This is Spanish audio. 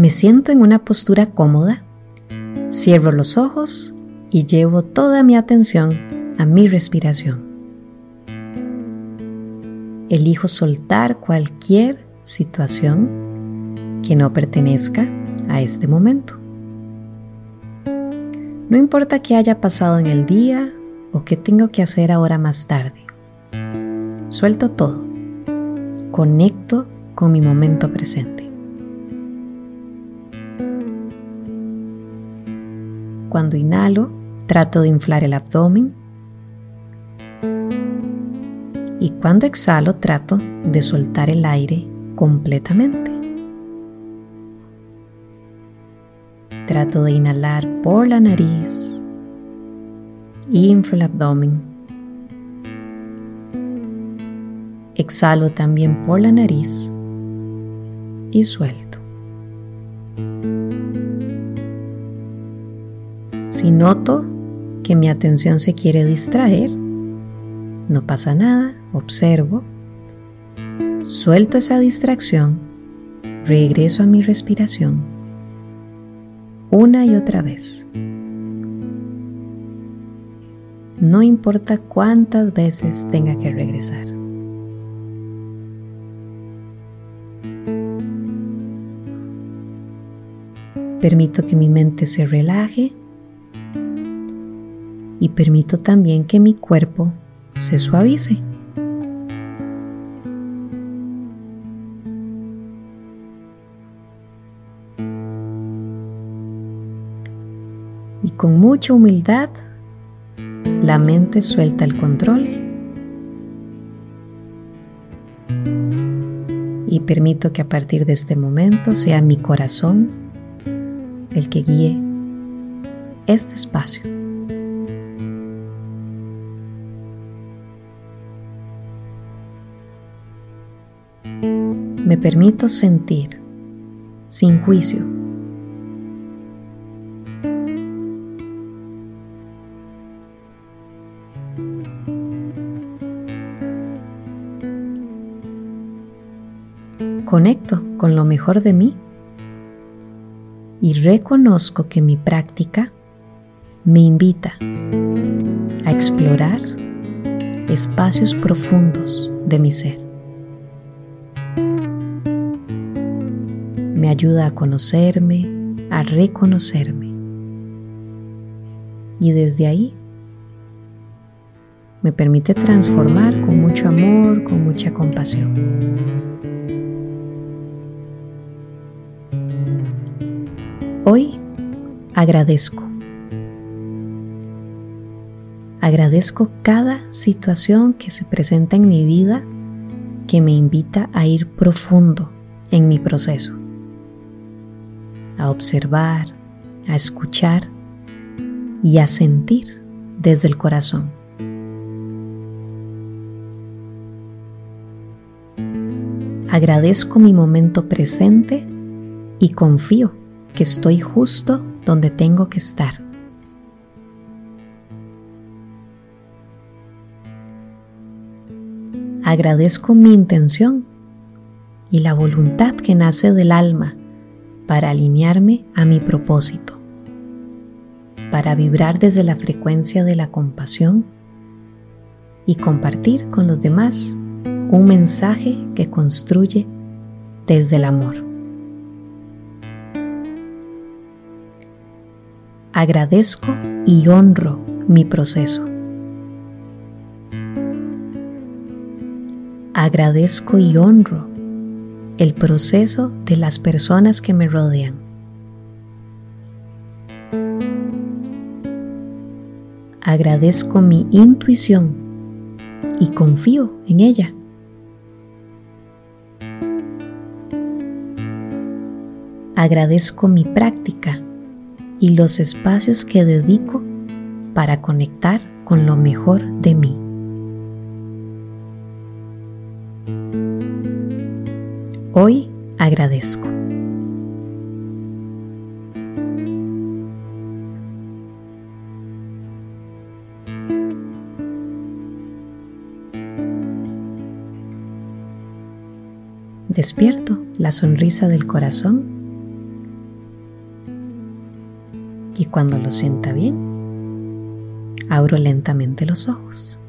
Me siento en una postura cómoda, cierro los ojos y llevo toda mi atención a mi respiración. Elijo soltar cualquier situación que no pertenezca a este momento. No importa qué haya pasado en el día o qué tengo que hacer ahora más tarde. Suelto todo. Conecto con mi momento presente. Cuando inhalo, trato de inflar el abdomen. Y cuando exhalo, trato de soltar el aire completamente. Trato de inhalar por la nariz, inflo el abdomen. Exhalo también por la nariz y suelto. Si noto que mi atención se quiere distraer, no pasa nada, observo, suelto esa distracción, regreso a mi respiración una y otra vez. No importa cuántas veces tenga que regresar. Permito que mi mente se relaje y permito también que mi cuerpo se suavice. y con mucha humildad la mente suelta el control y permito que a partir de este momento sea mi corazón el que guíe este espacio. Me permito sentir sin juicio conecto con lo mejor de mí y reconozco que mi práctica me invita a explorar espacios profundos de mi ser. Ayuda a conocerme, a reconocerme. Y desde ahí me permite transformar con mucho amor, con mucha compasión. Hoy agradezco. Agradezco cada situación que se presenta en mi vida que me invita a ir profundo en mi proceso, a observar, a escuchar y a sentir desde el corazón. Agradezco mi momento presente y confío que estoy justo donde tengo que estar. Agradezco mi intención y la voluntad que nace del alma para alinearme a mi propósito, para vibrar desde la frecuencia de la compasión y compartir con los demás un mensaje que construye desde el amor. agradezco y honro mi proceso. Agradezco y honro el proceso de las personas que me rodean. Agradezco mi intuición y confío en ella. Agradezco mi práctica y los espacios que dedico para conectar con lo mejor de mí. Hoy agradezco. Despierto la sonrisa del corazón Y cuando lo sienta bien, abro lentamente los ojos.